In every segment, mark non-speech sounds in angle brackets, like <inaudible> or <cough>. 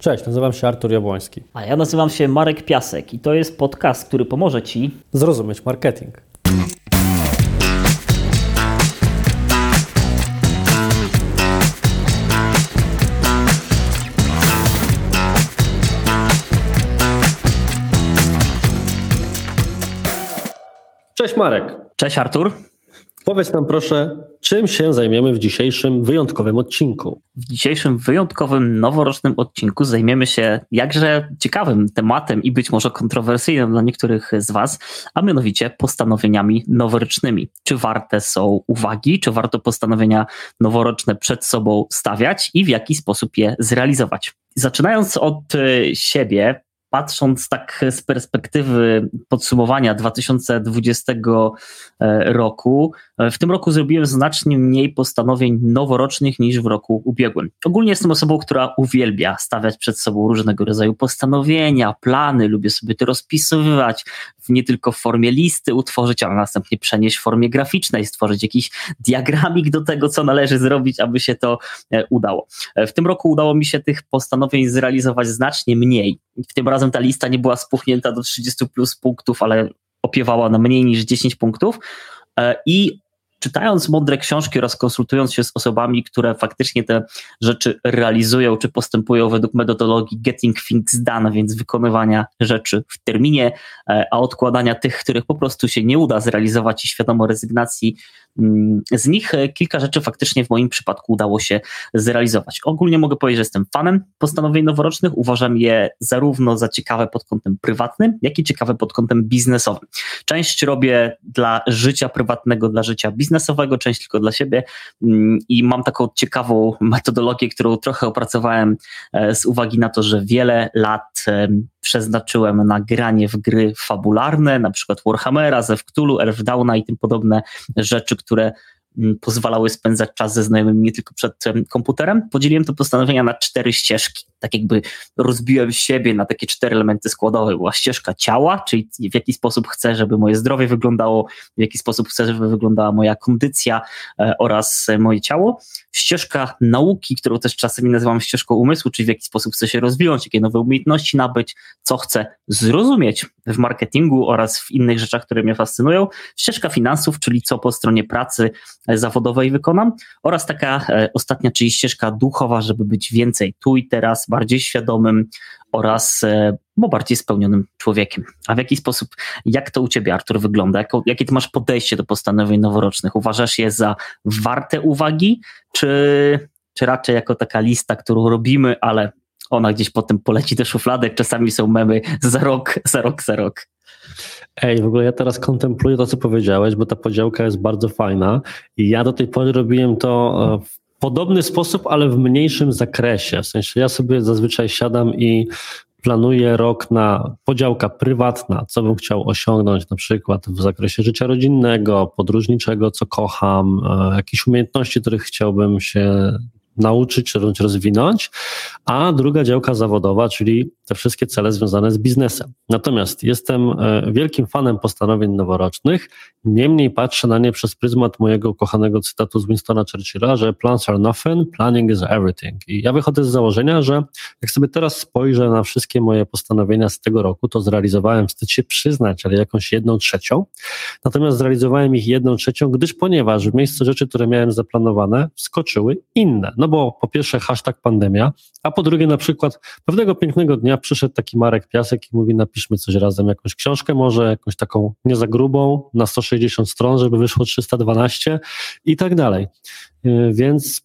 Cześć, nazywam się Artur Jabłoński. A ja nazywam się Marek Piasek i to jest podcast, który pomoże Ci zrozumieć marketing. Cześć Marek. Cześć Artur. Powiedz nam proszę, czym się zajmiemy w dzisiejszym wyjątkowym odcinku? W dzisiejszym wyjątkowym, noworocznym odcinku zajmiemy się jakże ciekawym tematem i być może kontrowersyjnym dla niektórych z Was, a mianowicie postanowieniami noworocznymi. Czy warte są uwagi, czy warto postanowienia noworoczne przed sobą stawiać i w jaki sposób je zrealizować? Zaczynając od e, siebie, patrząc tak z perspektywy podsumowania 2020 e, roku, e, w tym roku zrobiłem znacznie mniej postanowień noworocznych niż w roku ubiegłym. Ogólnie jestem osobą, która uwielbia stawiać przed sobą różnego rodzaju postanowienia, plany, lubię sobie to rozpisywać, nie tylko w formie listy utworzyć, ale następnie przenieść w formie graficznej, stworzyć jakiś diagramik do tego, co należy zrobić, aby się to e, udało. W tym roku udało mi się tych postanowień zrealizować znacznie mniej. W tym razem ta lista nie była spuchnięta do 30 plus punktów, ale opiewała na mniej niż 10 punktów. E, I czytając mądre książki oraz konsultując się z osobami, które faktycznie te rzeczy realizują, czy postępują według metodologii getting things done, więc wykonywania rzeczy w terminie, e, a odkładania tych, których po prostu się nie uda zrealizować i świadomo rezygnacji mm, z nich, e, kilka rzeczy faktycznie w moim przypadku udało się zrealizować. Ogólnie mogę powiedzieć, że jestem fanem postanowień noworocznych, uważam je zarówno za ciekawe pod kątem prywatnym, jak i ciekawe pod kątem biznesowym. Część robię dla życia prywatnego, dla życia biznesowego, biznesowego, część tylko dla siebie. Mm, i mam taką ciekawą metodologię, którą trochę opracowałem e, z uwagi na to, że wiele lat e, przeznaczyłem na granie w gry fabularne, na przykład Warhammera, Zew Cthulhu, Earthdowna i tym podobne rzeczy, które pozwalały spędzać czas ze znajomymi nie tylko przed komputerem. Podzieliłem to postanowienia na cztery ścieżki tak jakby rozbiłem siebie na takie cztery elementy składowe. Była ścieżka ciała, czyli w jaki sposób chcę, żeby moje zdrowie wyglądało, w jaki sposób chcę, żeby wyglądała moja kondycja e, oraz moje ciało. Ścieżka nauki, którą też czasami nazywam ścieżką umysłu, czyli w jaki sposób chcę się rozwijać, jakie nowe umiejętności nabyć, co chcę zrozumieć w marketingu oraz w innych rzeczach, które mnie fascynują. Ścieżka finansów, czyli co po stronie pracy zawodowej wykonam oraz taka e, ostatnia, czyli ścieżka duchowa, żeby być więcej tu i teraz, bardziej świadomym oraz e, bo bardziej spełnionym człowiekiem. A w jaki sposób, jak to u Ciebie, Artur, wygląda? Jako, jakie Ty masz podejście do postanowień noworocznych? Uważasz je za warte uwagi, czy, czy raczej jako taka lista, którą robimy, ale ona gdzieś potem poleci do szufladek, czasami są memy za rok, za rok, za rok. Ej, w ogóle ja teraz kontempluję to, co powiedziałeś, bo ta podziałka jest bardzo fajna i ja do tej pory robiłem to e, w podobny sposób, ale w mniejszym zakresie. W sensie ja sobie zazwyczaj siadam i planuję rok na podziałka prywatna, co bym chciał osiągnąć na przykład w zakresie życia rodzinnego, podróżniczego, co kocham, e, jakieś umiejętności, których chciałbym się nauczyć czy rozwinąć, a druga działka zawodowa, czyli te wszystkie cele związane z biznesem. Natomiast jestem e, wielkim fanem postanowień noworocznych, niemniej patrzę na nie przez pryzmat mojego kochanego cytatu z Winstona Churchilla, że plans are nothing, planning is everything. I ja wychodzę z założenia, że jak sobie teraz spojrzę na wszystkie moje postanowienia z tego roku, to zrealizowałem, wstyd się przyznać, ale jakąś jedną trzecią. Natomiast zrealizowałem ich jedną trzecią, gdyż ponieważ w miejscu rzeczy, które miałem zaplanowane, wskoczyły inne. No bo po pierwsze hashtag pandemia, a po drugie na przykład pewnego pięknego dnia przyszedł taki Marek Piasek i mówi napiszmy coś razem, jakąś książkę może, jakąś taką nie za grubą, na 160 stron, żeby wyszło 312 i tak dalej. Y, więc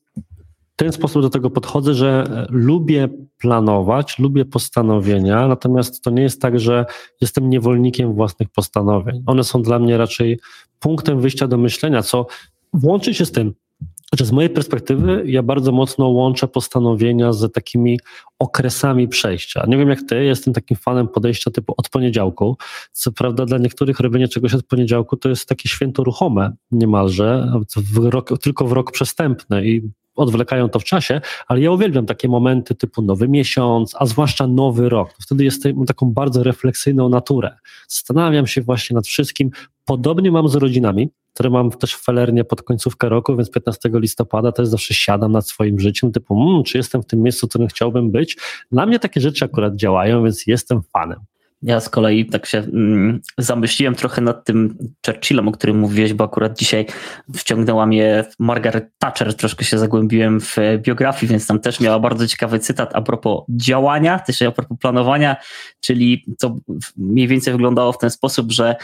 w ten sposób do tego podchodzę, że lubię planować, lubię postanowienia, natomiast to nie jest tak, że jestem niewolnikiem własnych postanowień. One są dla mnie raczej punktem wyjścia do myślenia, co łączy się z tym, znaczy z mojej perspektywy ja bardzo mocno łączę postanowienia z takimi okresami przejścia. Nie wiem jak ty, jestem takim fanem podejścia typu od poniedziałku. Co prawda dla niektórych robienie czegoś od poniedziałku to jest takie święto ruchome niemalże, w rok, tylko w rok przestępny i odwlekają to w czasie, ale ja uwielbiam takie momenty typu nowy miesiąc, a zwłaszcza nowy rok. Wtedy jestem taką bardzo refleksyjną naturę. Zastanawiam się właśnie nad wszystkim, Podobnie mam z rodzinami, które mam też w felernie pod końcówkę roku, więc 15 listopada też zawsze siadam nad swoim życiem, typu, mmm, czy jestem w tym miejscu, w którym chciałbym być. Dla mnie takie rzeczy akurat działają, więc jestem fanem. Ja z kolei tak się mm, zamyśliłem trochę nad tym Churchillem, o którym mówiłeś, bo akurat dzisiaj wciągnęła mnie Margaret Thatcher, troszkę się zagłębiłem w biografii, więc tam też miała bardzo ciekawy cytat a propos działania, też a propos planowania, czyli to mniej więcej wyglądało w ten sposób, że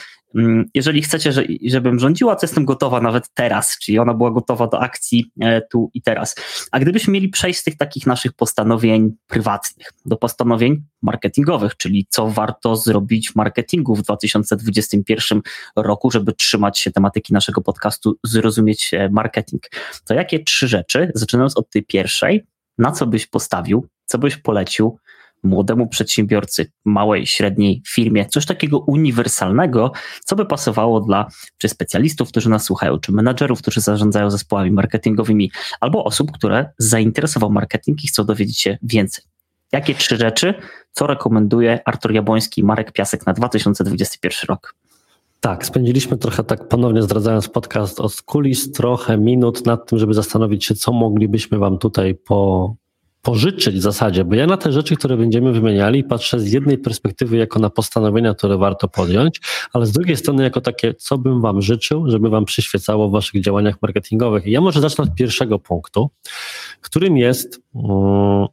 jeżeli chcecie, żebym rządziła, to jestem gotowa nawet teraz, czyli ona była gotowa do akcji e, tu i teraz. A gdybyśmy mieli przejść z tych takich naszych postanowień prywatnych do postanowień marketingowych, czyli co warto zrobić w marketingu w 2021 roku, żeby trzymać się tematyki naszego podcastu, zrozumieć e, marketing, to jakie trzy rzeczy, zaczynając od tej pierwszej, na co byś postawił, co byś polecił, młodemu przedsiębiorcy, małej, średniej firmie, coś takiego uniwersalnego, co by pasowało dla czy specjalistów, którzy nas słuchają, czy menadżerów, którzy zarządzają zespołami marketingowymi, albo osób, które zainteresował marketing i chcą dowiedzieć się więcej. Jakie trzy rzeczy, co rekomenduje Artur Jabłoński i Marek Piasek na 2021 rok? Tak, spędziliśmy trochę tak ponownie zdradzając podcast od kulis, trochę minut nad tym, żeby zastanowić się, co moglibyśmy Wam tutaj po, pożyczyć w zasadzie, bo ja na te rzeczy, które będziemy wymieniali, patrzę z jednej perspektywy jako na postanowienia, które warto podjąć, ale z drugiej strony jako takie, co bym wam życzył, żeby wam przyświecało w waszych działaniach marketingowych. I ja może zacznę od pierwszego punktu, którym jest um,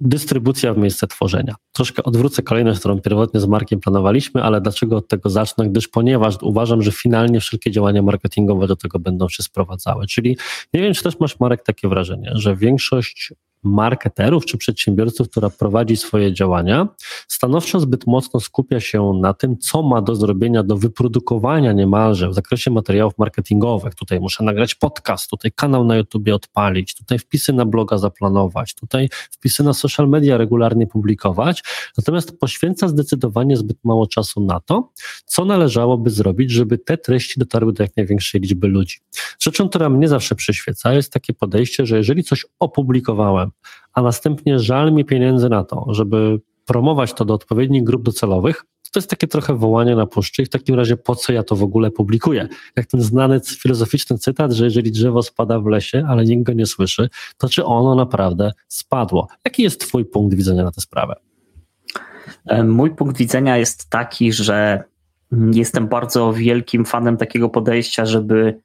dystrybucja w miejsce tworzenia. Troszkę odwrócę kolejność, którą pierwotnie z Markiem planowaliśmy, ale dlaczego od tego zacznę? Gdyż ponieważ uważam, że finalnie wszelkie działania marketingowe do tego będą się sprowadzały. Czyli nie wiem, czy też masz, Marek, takie wrażenie, że większość marketerów czy przedsiębiorców, która prowadzi swoje działania, stanowczo zbyt mocno skupia się na tym, co ma do zrobienia, do wyprodukowania niemalże w zakresie materiałów marketingowych. Tutaj muszę nagrać podcast, tutaj kanał na YouTubie odpalić, tutaj wpisy na bloga zaplanować, tutaj wpisy na social media regularnie publikować. Natomiast poświęca zdecydowanie zbyt mało czasu na to, co należałoby zrobić, żeby te treści dotarły do jak największej liczby ludzi. Rzeczą, która mnie zawsze przyświeca, jest takie podejście, że jeżeli coś opublikowałem, a następnie żal mi pieniędzy na to, żeby promować to do odpowiednich grup docelowych, to jest takie trochę wołanie na puszczy i w takim razie po co ja to w ogóle publikuję? Jak ten znany filozoficzny cytat, że jeżeli drzewo spada w lesie, ale nikt go nie słyszy, to czy ono naprawdę spadło? Jaki jest twój punkt widzenia na tę sprawę? E, mój punkt widzenia jest taki, że jestem bardzo wielkim fanem takiego podejścia, żeby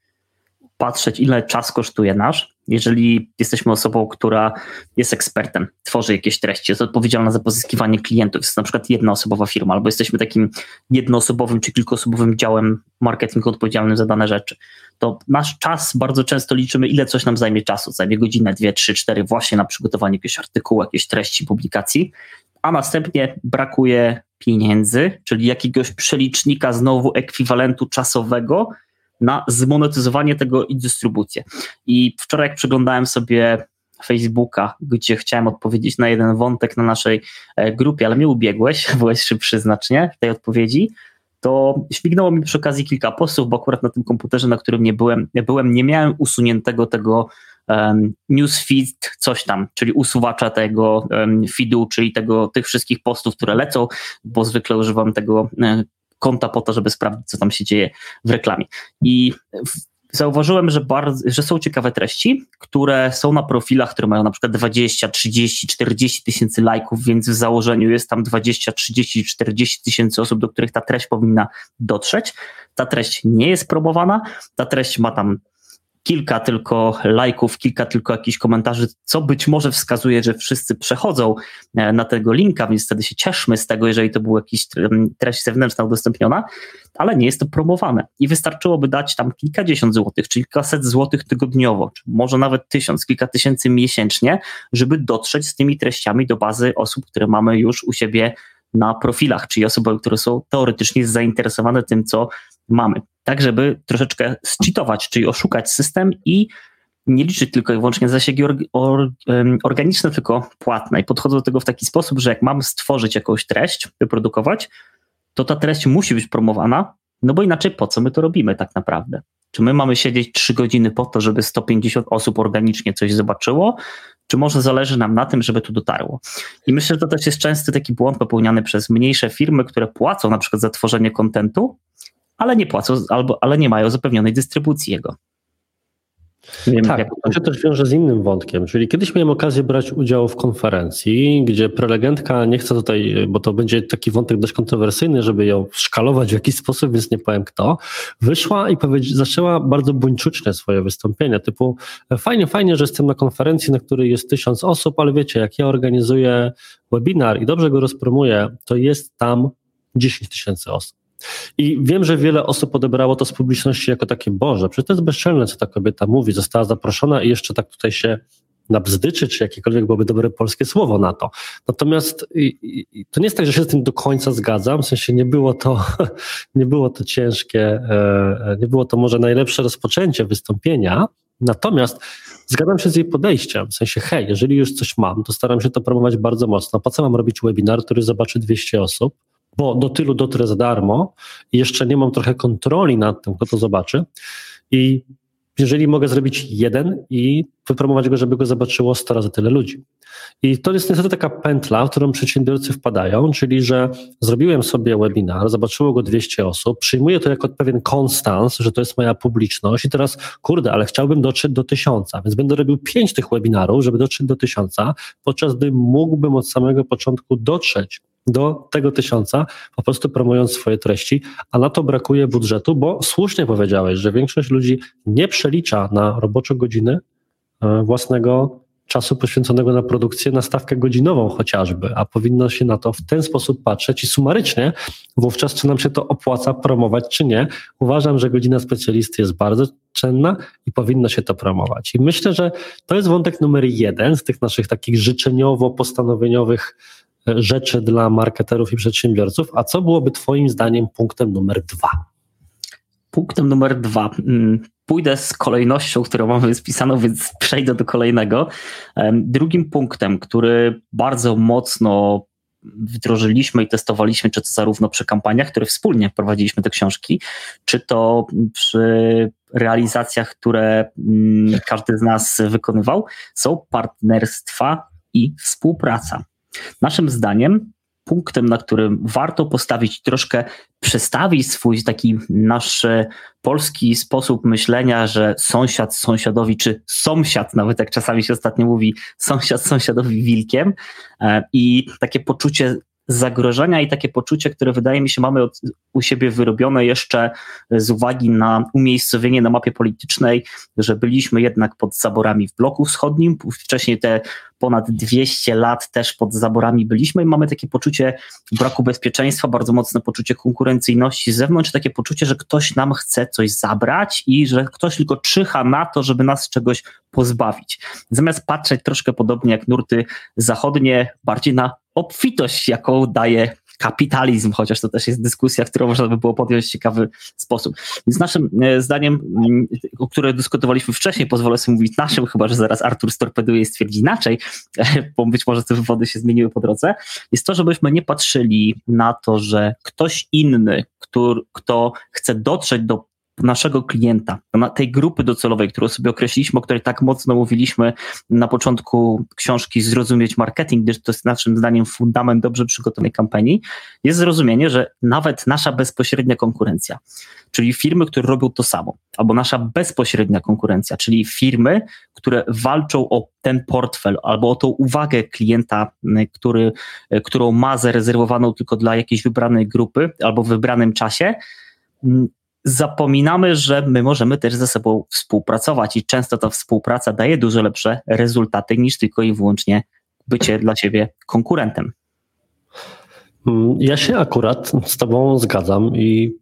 patrzeć, ile czas kosztuje nasz. Jeżeli jesteśmy osobą, która jest ekspertem, tworzy jakieś treści, jest odpowiedzialna za pozyskiwanie klientów, jest na przykład jednoosobowa firma, albo jesteśmy takim jednoosobowym czy kilkuosobowym działem marketingu odpowiedzialnym za dane rzeczy, to nasz czas bardzo często liczymy, ile coś nam zajmie czasu. Zajmie godzinę, dwie, trzy, cztery właśnie na przygotowanie jakiegoś artykułu, jakiejś treści, publikacji, a następnie brakuje pieniędzy, czyli jakiegoś przelicznika znowu ekwiwalentu czasowego, na zmonetyzowanie tego i dystrybucję. I wczoraj, jak przeglądałem sobie Facebooka, gdzie chciałem odpowiedzieć na jeden wątek na naszej e, grupie, ale mnie ubiegłeś, <laughs> byłeś szybszy znacznie w tej odpowiedzi, to śmignęło mi przy okazji kilka postów, bo akurat na tym komputerze, na którym nie byłem, nie byłem, nie miałem usuniętego tego newsfeed, coś tam, czyli usuwacza tego feedu, czyli tego, tych wszystkich postów, które lecą, bo zwykle używam tego e, konta po to, żeby sprawdzić, co tam się dzieje w reklamie. I zauważyłem, że, bardzo, że są ciekawe treści, które są na profilach, które mają na przykład 20, 30, 40 tysięcy lajków, więc w założeniu jest tam 20, 30, 40 tysięcy osób, do których ta treść powinna dotrzeć. Ta treść nie jest promowana, ta treść ma tam kilka tylko lajków, kilka tylko jakichś komentarzy, co być może wskazuje, że wszyscy przechodzą e, na tego linka, więc wtedy się cieszmy z tego, jeżeli to była jakaś treść zewnętrzna udostępniona, ale nie jest to promowane. I wystarczyłoby dać tam kilkadziesiąt złotych, czy kilkaset złotych tygodniowo, czy może nawet tysiąc, kilka tysięcy miesięcznie, żeby dotrzeć z tymi treściami do bazy osób, które mamy już u siebie na profilach, czyli osoby, które są teoretycznie zainteresowane tym, co mamy. Tak, żeby troszeczkę zcheatować, czyli oszukać system i nie liczyć tylko i wyłącznie zasięgi or, or, organiczne, tylko płatne. I podchodzę do tego w taki sposób, że jak mam stworzyć jakąś treść, wyprodukować, to ta treść musi być promowana, no bo inaczej po co my to robimy tak naprawdę? Czy my mamy siedzieć 3 godziny po to, żeby 150 osób organicznie coś zobaczyło, czy może zależy nam na tym, żeby tu dotarło. I myślę, że to też jest częsty taki błąd popełniany przez mniejsze firmy, które płacą na przykład za tworzenie kontentu, ale nie płacą, albo, ale nie mają zapewnionej dystrybucji jego. Wiem, tak, jak... to się też wiąże z innym wątkiem, czyli kiedyś miałem okazję brać udział w konferencji, gdzie prelegentka, nie chcę tutaj, bo to będzie taki wątek dość kontrowersyjny, żeby ją szkalować w jakiś sposób, więc nie powiem kto, wyszła i zaczęła bardzo buńczuczne swoje wystąpienie, typu fajnie, fajnie, że jestem na konferencji, na której jest tysiąc osób, ale wiecie, jak ja organizuję webinar i dobrze go rozpromuję, to jest tam 10 tysięcy osób. I wiem, że wiele osób odebrało to z publiczności jako takie, Boże, przecież to jest bezczelne, co ta kobieta mówi, została zaproszona i jeszcze tak tutaj się nabzdyczy, czy jakiekolwiek byłoby dobre polskie słowo na to. Natomiast to nie jest tak, że się z tym do końca zgadzam, w sensie nie było to, <laughs> nie było to ciężkie, e, nie było to może najlepsze rozpoczęcie wystąpienia, natomiast zgadzam się z jej podejściem, w sensie hej, jeżeli już coś mam, to staram się to promować bardzo mocno. Po co mam robić webinar, który zobaczy 200 osób, bo do tylu dotrę za darmo i jeszcze nie mam trochę kontroli nad tym, kto to zobaczy. I jeżeli mogę zrobić jeden i wypromować go, żeby go zobaczyło 100 razy tyle ludzi. I to jest niestety taka pętla, w którą przedsiębiorcy wpadają, czyli że zrobiłem sobie webinar, zobaczyło go 200 osób, przyjmuję to jako pewien konstans, że to jest moja publiczność i teraz, kurde, ale chciałbym dotrzeć do tysiąca, więc będę robił pięć tych webinarów, żeby dotrzeć do tysiąca, podczas gdy mógłbym od samego początku dotrzeć do tego tysiąca, po prostu promując swoje treści, a na to brakuje budżetu, bo słusznie powiedziałeś, że większość ludzi nie przelicza na robocze godziny e, własnego czasu poświęconego na produkcję, na stawkę godzinową chociażby, a powinno się na to w ten sposób patrzeć i sumarycznie wówczas, czy nam się to opłaca promować, czy nie. Uważam, że godzina specjalisty jest bardzo cenna i powinno się to promować. I myślę, że to jest wątek numer jeden z tych naszych takich życzeniowo-postanowieniowych rzeczy dla marketerów i przedsiębiorców. A co byłoby Twoim zdaniem punktem numer dwa? Punktem numer dwa. Mm, pójdę z kolejnością, którą mamy spisaną, więc przejdę do kolejnego. Drugim punktem, który bardzo mocno wdrożyliśmy i testowaliśmy, czy to zarówno przy kampaniach, które wspólnie prowadziliśmy te książki, czy to przy realizacjach, które mm, każdy z nas wykonywał, są partnerstwa i współpraca. Naszym zdaniem punktem, na którym warto postawić, troszkę przestawić swój taki nasz e, polski sposób myślenia, że sąsiad sąsiadowi, czy sąsiad, nawet jak czasami się ostatnio mówi, sąsiad sąsiadowi wilkiem e, i takie poczucie zagrożenia i takie poczucie, które wydaje mi się mamy od, u siebie wyrobione jeszcze z uwagi na umiejscowienie na mapie politycznej, że byliśmy jednak pod zaborami w bloku wschodnim, wcześniej te ponad 200 lat też pod zaborami byliśmy. I mamy takie poczucie braku bezpieczeństwa, bardzo mocne poczucie konkurencyjności z zewnątrz, takie poczucie, że ktoś nam chce coś zabrać i że ktoś tylko czyha na to, żeby nas czegoś pozbawić. Zamiast patrzeć troszkę podobnie jak nurty zachodnie, bardziej na obfitość, jaką daje kapitalizm, chociaż to też jest dyskusja, którą można by było podjąć w ciekawy sposób. Więc naszym e, zdaniem, mm, o które dyskutowaliśmy wcześniej, pozwolę sobie mówić naszym, chyba że zaraz Artur storpeduje i stwierdzi inaczej, <laughs> bo być może te wywody się zmieniły po drodze, jest to, żebyśmy nie patrzyli na to, że ktoś inny, który, kto chce dotrzeć do naszego klienta, tej grupy docelowej, którą sobie określiliśmy, o której tak mocno mówiliśmy na początku książki Zrozumieć Marketing, gdyż to jest naszym zdaniem fundament dobrze przygotowanej kampanii, jest zrozumienie, że nawet nasza bezpośrednia konkurencja, czyli firmy, które robią to samo, albo nasza bezpośrednia konkurencja, czyli firmy, które walczą o ten portfel albo o tą uwagę klienta, który, którą ma zarezerwowaną tylko dla jakiejś wybranej grupy albo w wybranym czasie, zapominamy, że my możemy też ze sobą współpracować i często ta współpraca daje dużo lepsze rezultaty niż tylko i wyłącznie bycie dla ciebie konkurentem. Mm, ja się akurat z Tobą zgadzam i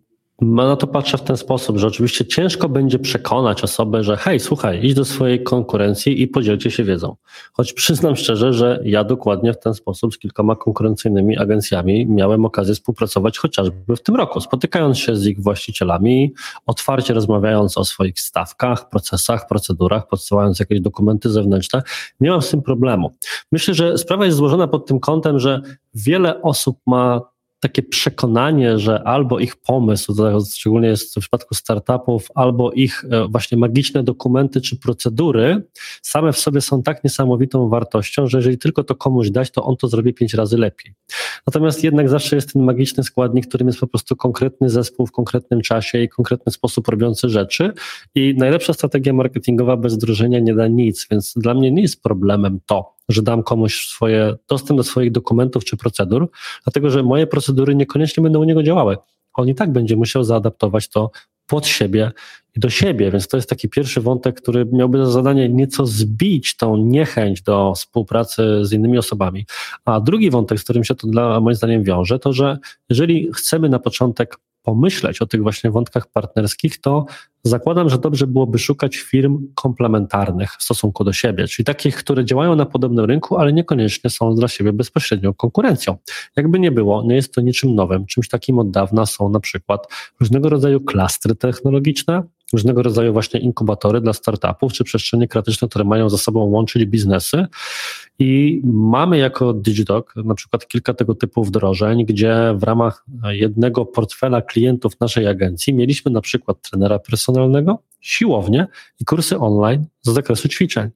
na to patrzę w ten sposób, że oczywiście ciężko będzie przekonać osobę, że hej, słuchaj, idź do swojej konkurencji i podzielcie się wiedzą. Choć przyznam szczerze, że ja dokładnie w ten sposób z kilkoma konkurencyjnymi agencjami miałem okazję współpracować chociażby w tym roku, spotykając się z ich właścicielami, otwarcie rozmawiając o swoich stawkach, procesach, procedurach, podsyłając jakieś dokumenty zewnętrzne. Nie mam z tym problemu. Myślę, że sprawa jest złożona pod tym kątem, że wiele osób ma takie przekonanie, że albo ich pomysł, szczególnie jest w przypadku startupów, albo ich e, właśnie magiczne dokumenty czy procedury same w sobie są tak niesamowitą wartością, że jeżeli tylko to komuś dać, to on to zrobi pięć razy lepiej. Natomiast jednak zawsze jest ten magiczny składnik, którym jest po prostu konkretny zespół w konkretnym czasie i konkretny sposób robiący rzeczy i najlepsza strategia marketingowa bez wdrożenia nie da nic, więc dla mnie nie jest problemem to, że dam komuś swoje, dostęp do swoich dokumentów czy procedur, dlatego że moje procedury niekoniecznie będą u niego działały. On i tak będzie musiał zaadaptować to pod siebie i do siebie, więc to jest taki pierwszy wątek, który miałby za zadanie nieco zbić tą niechęć do współpracy z innymi osobami. A drugi wątek, z którym się to dla moim zdaniem wiąże, to że jeżeli chcemy na początek pomyśleć o tych właśnie wątkach partnerskich, to zakładam, że dobrze byłoby szukać firm komplementarnych w stosunku do siebie, czyli takich, które działają na podobnym rynku, ale niekoniecznie są dla siebie bezpośrednią konkurencją. Jakby nie było, nie jest to niczym nowym. Czymś takim od dawna są na przykład różnego rodzaju klastry technologiczne, różnego rodzaju właśnie inkubatory dla startupów, czy przestrzenie kreatyczne, które mają ze sobą łączyć biznesy. I mamy jako Digidog na przykład kilka tego typu wdrożeń, gdzie w ramach jednego portfela klientów naszej agencji mieliśmy na przykład trenera personalnego, siłownię i kursy online z zakresu ćwiczeń.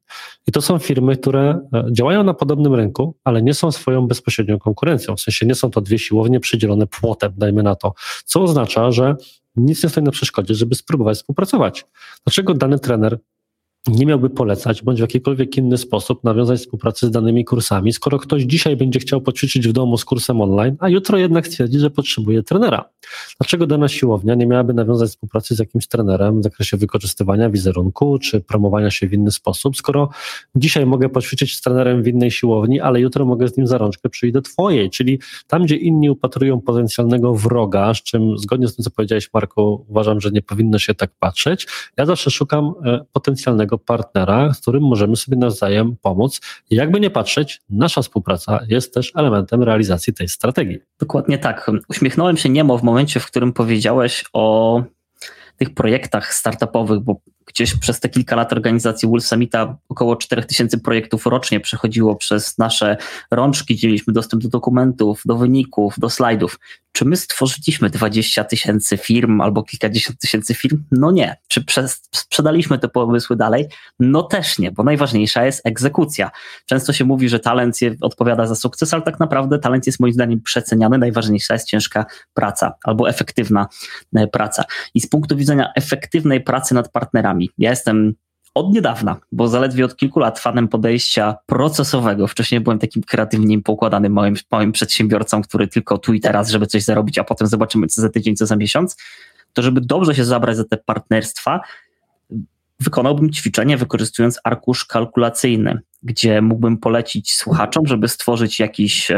I to są firmy, które e, działają na podobnym rynku, ale nie są swoją bezpośrednią konkurencją. W sensie nie są to dwie siłownie przydzielone płotem, dajmy na to. Co oznacza, że nic nie stoi na przeszkodzie, żeby spróbować współpracować. Dlaczego dany trener nie miałby polecać, bądź w jakikolwiek inny sposób nawiązać współpracę z danymi kursami, skoro ktoś dzisiaj będzie chciał poćwiczyć w domu z kursem online, a jutro jednak stwierdzi, że potrzebuje trenera. Dlaczego dana siłownia nie miałaby nawiązać współpracy z jakimś trenerem w zakresie wykorzystywania wizerunku czy promowania się w inny sposób, skoro dzisiaj mogę poćwiczyć z trenerem w innej siłowni, ale jutro mogę z nim za rączkę przyjść do twojej, czyli tam, gdzie inni upatrują potencjalnego wroga, z czym zgodnie z tym, co powiedziałeś Marku, uważam, że nie powinno się tak patrzeć, ja zawsze szukam e, partnera, z którym możemy sobie nawzajem pomóc. I jakby nie patrzeć, nasza współpraca jest też elementem realizacji tej strategii. Dokładnie tak. Uśmiechnąłem się niemo w momencie, w którym powiedziałeś o tych projektach startupowych, bo gdzieś przez te kilka lat organizacji Wool Summita około 4000 projektów rocznie przechodziło przez nasze rączki, mieliśmy dostęp do dokumentów, do wyników, do slajdów. Czy my stworzyliśmy 20 tysięcy firm albo kilkadziesiąt tysięcy firm? No nie. Czy sprzedaliśmy te pomysły dalej? No też nie, bo najważniejsza jest egzekucja. Często się mówi, że talent odpowiada za sukces, ale tak naprawdę talent jest moim zdaniem przeceniany. Najważniejsza jest ciężka praca albo efektywna e, praca. I z punktu widzenia efektywnej pracy nad partnerami, ja jestem od niedawna, bo zaledwie od kilku lat fanem podejścia procesowego. Wcześniej byłem takim kreatywnie poukładanym małym, małym przedsiębiorcą, który tylko tu i teraz, żeby coś zarobić, a potem zobaczymy co za tydzień, co za miesiąc. To żeby dobrze się zabrać za te partnerstwa, wykonałbym ćwiczenie wykorzystując arkusz kalkulacyjny, gdzie mógłbym polecić słuchaczom, żeby stworzyć jakiś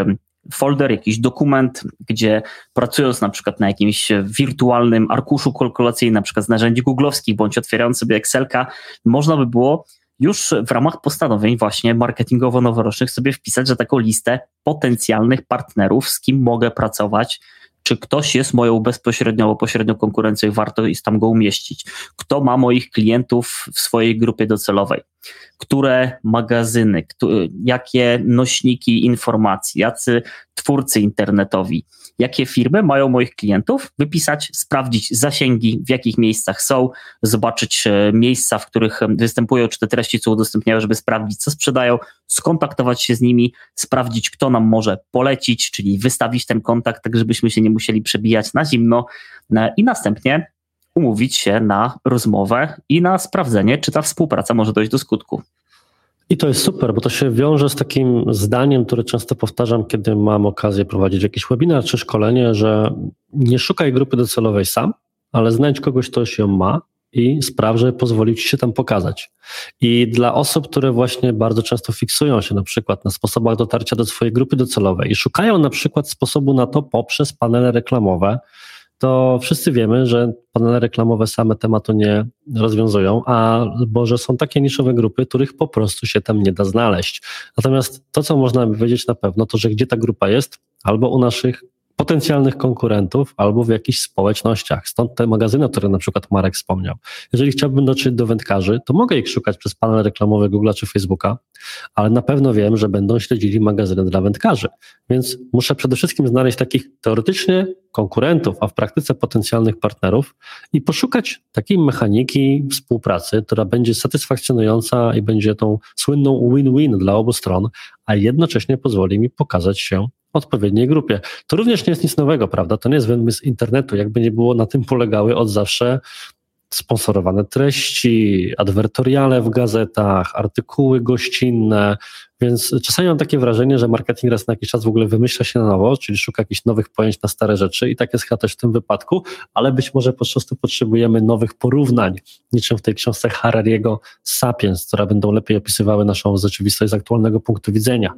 folder, jakiś dokument, gdzie pracując na przykład na jakimś wirtualnym arkuszu kalkulacyjnym, na przykład z narzędzi googlowskich, bądź otwierając sobie Excelka, można by było już w ramach postanowień właśnie marketingowo-noworocznych sobie wpisać, że taką listę potencjalnych partnerów, z kim mogę pracować, czy ktoś jest moją bezpośrednią albo pośrednią konkurencją i warto jest tam go umieścić. Kto ma moich klientów w swojej grupie docelowej które magazyny, jakie nośniki informacji, jacy twórcy internetowi, jakie firmy mają moich klientów, wypisać, sprawdzić zasięgi, w jakich miejscach są, zobaczyć e, miejsca, w których występują, czy te treści są udostępniają, żeby sprawdzić, co sprzedają, skontaktować się z nimi, sprawdzić, kto nam może polecić, czyli wystawić ten kontakt, tak żebyśmy się nie musieli przebijać na zimno e, i następnie umówić się na rozmowę i na sprawdzenie, czy ta współpraca może dojść do skutku. I to jest super, bo to się wiąże z takim zdaniem, które często powtarzam, kiedy mam okazję prowadzić jakiś webinar czy szkolenie, że nie szukaj grupy docelowej sam, ale znajdź kogoś, kto się ma i spraw, że pozwoli ci się tam pokazać. I dla osób, które właśnie bardzo często fiksują się na przykład na sposobach dotarcia do swojej grupy docelowej i szukają na przykład sposobu na to poprzez panele reklamowe, to wszyscy wiemy, że panele reklamowe same tematu nie rozwiązują, a bo że są takie niszowe grupy, których po prostu się tam nie da znaleźć. Natomiast to, co można powiedzieć na pewno, to że gdzie ta grupa jest, albo u naszych potencjalnych konkurentów albo w jakichś społecznościach. Stąd te magazyny, o których na przykład Marek wspomniał. Jeżeli chciałbym dotrzeć do wędkarzy, to mogę ich szukać przez panel reklamowy Google czy Facebooka, ale na pewno wiem, że będą śledzili magazyny dla wędkarzy. Więc muszę przede wszystkim znaleźć takich teoretycznie konkurentów, a w praktyce potencjalnych partnerów i poszukać takiej mechaniki współpracy, która będzie satysfakcjonująca i będzie tą słynną win-win dla obu stron, a jednocześnie pozwoli mi pokazać się odpowiedniej grupie. To również nie jest nic nowego, prawda? To nie jest wymysł internetu. Jakby nie było, na tym polegały od zawsze sponsorowane treści, adwertoriale w gazetach, artykuły gościnne, więc czasami mam takie wrażenie, że marketing raz na jakiś czas w ogóle wymyśla się na nowo, czyli szuka jakichś nowych pojęć na stare rzeczy i tak jest chyba też w tym wypadku, ale być może po prostu potrzebujemy nowych porównań, niczym w tej książce Harariego Sapiens, które będą lepiej opisywały naszą rzeczywistość z aktualnego punktu widzenia.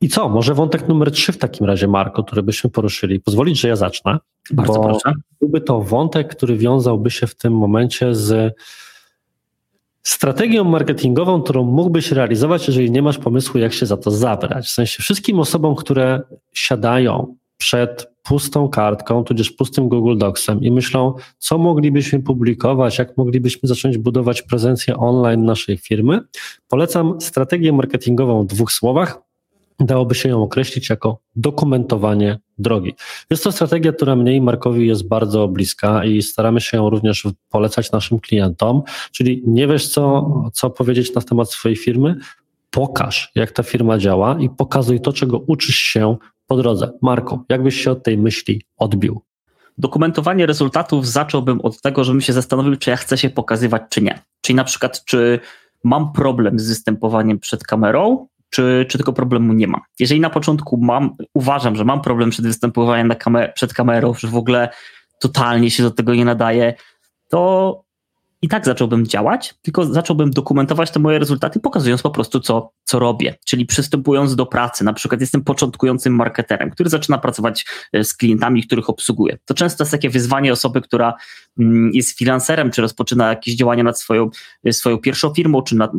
I co? Może wątek numer trzy w takim razie, Marko, który byśmy poruszyli. Pozwolić, że ja zacznę. Bardzo bo proszę. Byłby to wątek, który wiązałby się w tym momencie z strategią marketingową, którą mógłbyś realizować, jeżeli nie masz pomysłu, jak się za to zabrać. W sensie wszystkim osobom, które siadają przed pustą kartką, tudzież pustym Google Docsem i myślą, co moglibyśmy publikować, jak moglibyśmy zacząć budować prezencję online naszej firmy, polecam strategię marketingową w dwóch słowach, dałoby się ją określić jako dokumentowanie drogi. Jest to strategia, która mnie i Markowi jest bardzo bliska i staramy się ją również polecać naszym klientom, czyli nie wiesz co, co powiedzieć na temat swojej firmy, pokaż jak ta firma działa i pokazuj to, czego uczysz się po drodze. Marku, jakbyś się od tej myśli odbił? Dokumentowanie rezultatów zacząłbym od tego, żebym się zastanowił, czy ja chcę się pokazywać, czy nie. Czyli na przykład, czy mam problem z występowaniem przed kamerą, czy, czy tego problemu nie mam. Jeżeli na początku mam, uważam, że mam problem przed występowaniem kamer przed kamerą, że w ogóle totalnie się do tego nie nadaje, to i tak zacząłbym działać, tylko zacząłbym dokumentować te moje rezultaty, pokazując po prostu, co, co robię. Czyli przystępując do pracy, na przykład jestem początkującym marketerem, który zaczyna pracować e, z klientami, których obsługuje. To często jest takie wyzwanie osoby, która mm, jest freelancerem, czy rozpoczyna jakieś działania nad swoją, e, swoją pierwszą firmą, czy nad,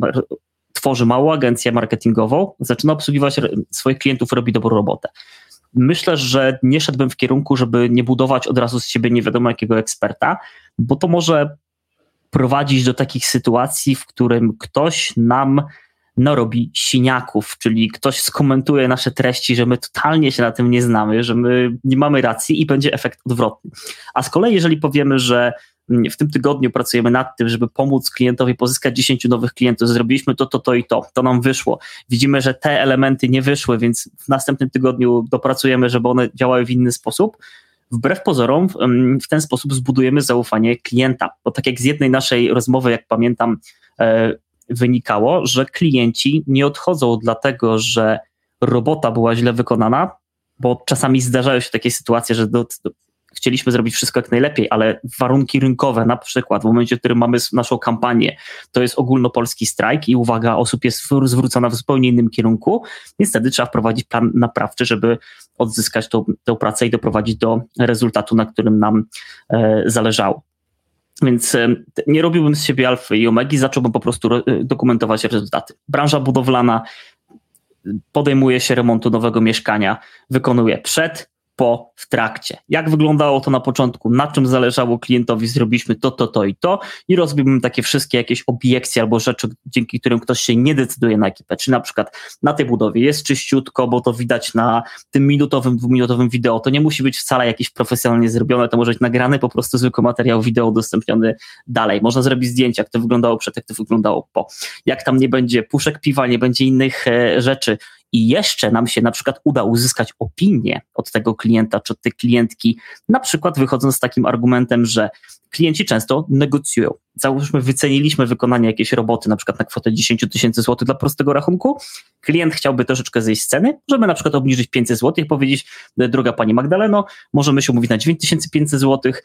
tworzy małą agencję marketingową, zaczyna obsługiwać swoich klientów, robi dobrą robotę. Myślę, że nie szedłbym w kierunku, żeby nie budować od razu z siebie nie wiadomo jakiego eksperta, bo to może prowadzić do takich sytuacji, w którym ktoś nam narobi siniaków, czyli ktoś skomentuje nasze treści, że my totalnie się na tym nie znamy, że my nie mamy racji i będzie efekt odwrotny. A z kolei, jeżeli powiemy, że w tym tygodniu pracujemy nad tym, żeby pomóc klientowi pozyskać 10 nowych klientów. Zrobiliśmy to, to, to i to. To nam wyszło. Widzimy, że te elementy nie wyszły, więc w następnym tygodniu dopracujemy, żeby one działały w inny sposób. Wbrew pozorom, w ten sposób zbudujemy zaufanie klienta. Bo tak jak z jednej naszej rozmowy, jak pamiętam, e, wynikało, że klienci nie odchodzą dlatego, że robota była źle wykonana, bo czasami zdarzają się takie sytuacje, że do, do, chcieliśmy zrobić wszystko jak najlepiej, ale warunki rynkowe, na przykład w momencie, w którym mamy naszą kampanię, to jest ogólnopolski strajk i uwaga osób jest zwrócona w zupełnie innym kierunku, więc wtedy trzeba wprowadzić plan naprawczy, żeby odzyskać tą, tę pracę i doprowadzić do rezultatu, na którym nam e, zależało. Więc e, nie robiłbym z siebie alfy i omegi, zacząłbym po prostu e, dokumentować rezultaty. Branża budowlana podejmuje się remontu nowego mieszkania, wykonuje przed, po, w trakcie. Jak wyglądało to na początku, na czym zależało klientowi, zrobiliśmy to, to, to i to i rozbiłbym takie wszystkie jakieś obiekcje albo rzeczy, dzięki którym ktoś się nie decyduje na ekipę. Czy na przykład na tej budowie jest czyściutko, bo to widać na tym minutowym, dwuminutowym wideo. To nie musi być wcale jakieś profesjonalnie zrobione, to może być nagrany po prostu zwykły materiał wideo udostępniony dalej. Można zrobić zdjęcia, jak to wyglądało przed, jak to wyglądało po. Jak tam nie będzie puszek piwa, nie będzie innych e, rzeczy, i jeszcze nam się na przykład uda uzyskać opinię od tego klienta czy od tej klientki, na przykład wychodząc z takim argumentem, że klienci często negocjują. Załóżmy, wyceniliśmy wykonanie jakiejś roboty, na przykład na kwotę 10 tysięcy złotych dla prostego rachunku. Klient chciałby troszeczkę zejść z ceny, możemy na przykład obniżyć 500 złotych i powiedzieć, droga pani Magdaleno, możemy się umówić na 9500 złotych,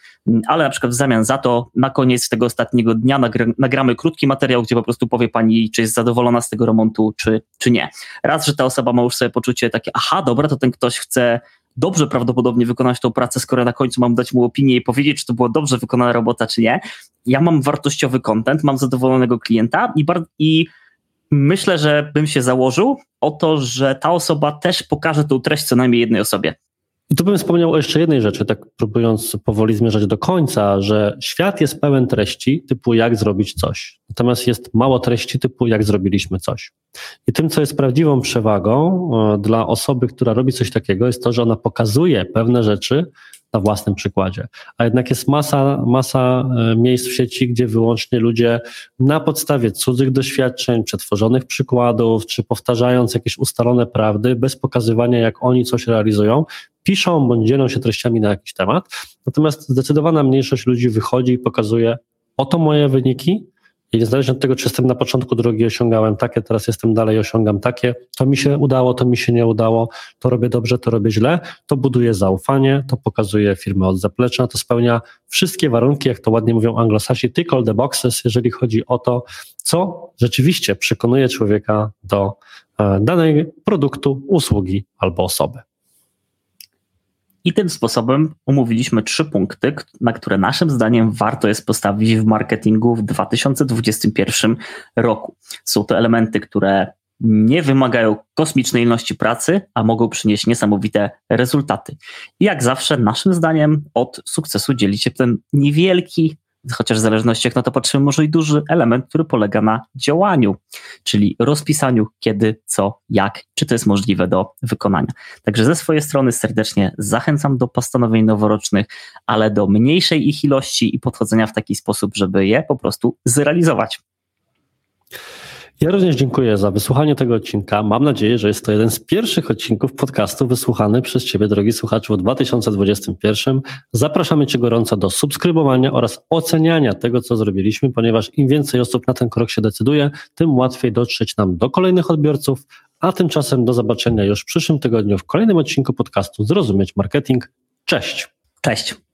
ale na przykład w zamian za to na koniec tego ostatniego dnia nagramy krótki materiał, gdzie po prostu powie pani, czy jest zadowolona z tego remontu, czy, czy nie. Raz, że ta osoba ma już sobie poczucie takie, aha, dobra, to ten ktoś chce dobrze prawdopodobnie wykonać tą pracę, skoro na końcu mam dać mu opinię i powiedzieć, czy to była dobrze wykonana robota, czy nie. Ja mam wartościowy content, mam zadowolonego klienta i, i myślę, że bym się założył o to, że ta osoba też pokaże tą treść co najmniej jednej osobie. I tu bym wspomniał o jeszcze jednej rzeczy, tak próbując powoli zmierzać do końca, że świat jest pełen treści typu jak zrobić coś. Natomiast jest mało treści typu jak zrobiliśmy coś. I tym, co jest prawdziwą przewagą e, dla osoby, która robi coś takiego, jest to, że ona pokazuje pewne rzeczy, na własnym przykładzie. A jednak jest masa, masa e, miejsc w sieci, gdzie wyłącznie ludzie na podstawie cudzych doświadczeń, przetworzonych przykładów, czy powtarzając jakieś ustalone prawdy, bez pokazywania, jak oni coś realizują, piszą bądź dzielą się treściami na jakiś temat. Natomiast zdecydowana mniejszość ludzi wychodzi i pokazuje, oto moje wyniki, i niezależnie od tego, czy jestem na początku drogi, osiągałem takie, teraz jestem dalej, osiągam takie, to mi się udało, to mi się nie udało, to robię dobrze, to robię źle, to buduje zaufanie, to pokazuje firmę od zaplecza, to spełnia wszystkie warunki, jak to ładnie mówią anglosasi, tick all the boxes, jeżeli chodzi o to, co rzeczywiście przekonuje człowieka do e, danej produktu, usługi albo osoby. I tym sposobem omówiliśmy trzy punkty, na które naszym zdaniem warto jest postawić w marketingu w 2021 roku. Są to elementy, które nie wymagają kosmicznej ilości pracy, a mogą przynieść niesamowite rezultaty. I jak zawsze, naszym zdaniem, od sukcesu dzieli się ten niewielki chociaż w zależności jak na to patrzymy, może i duży element, który polega na działaniu, czyli rozpisaniu kiedy, co, jak, czy to jest możliwe do wykonania. Także ze swojej strony serdecznie zachęcam do postanowień noworocznych, ale do mniejszej ich ilości i podchodzenia w taki sposób, żeby je po prostu zrealizować. Ja również dziękuję za wysłuchanie tego odcinka. Mam nadzieję, że jest to jeden z pierwszych odcinków podcastu wysłuchany przez Ciebie, drogi słuchaczu, w 2021. Zapraszamy Cię gorąco do subskrybowania oraz oceniania tego, co zrobiliśmy, ponieważ im więcej osób na ten krok się decyduje, tym łatwiej dotrzeć nam do kolejnych odbiorców, a tymczasem do zobaczenia już w przyszłym tygodniu w kolejnym odcinku podcastu Zrozumieć Marketing. Cześć! Cześć!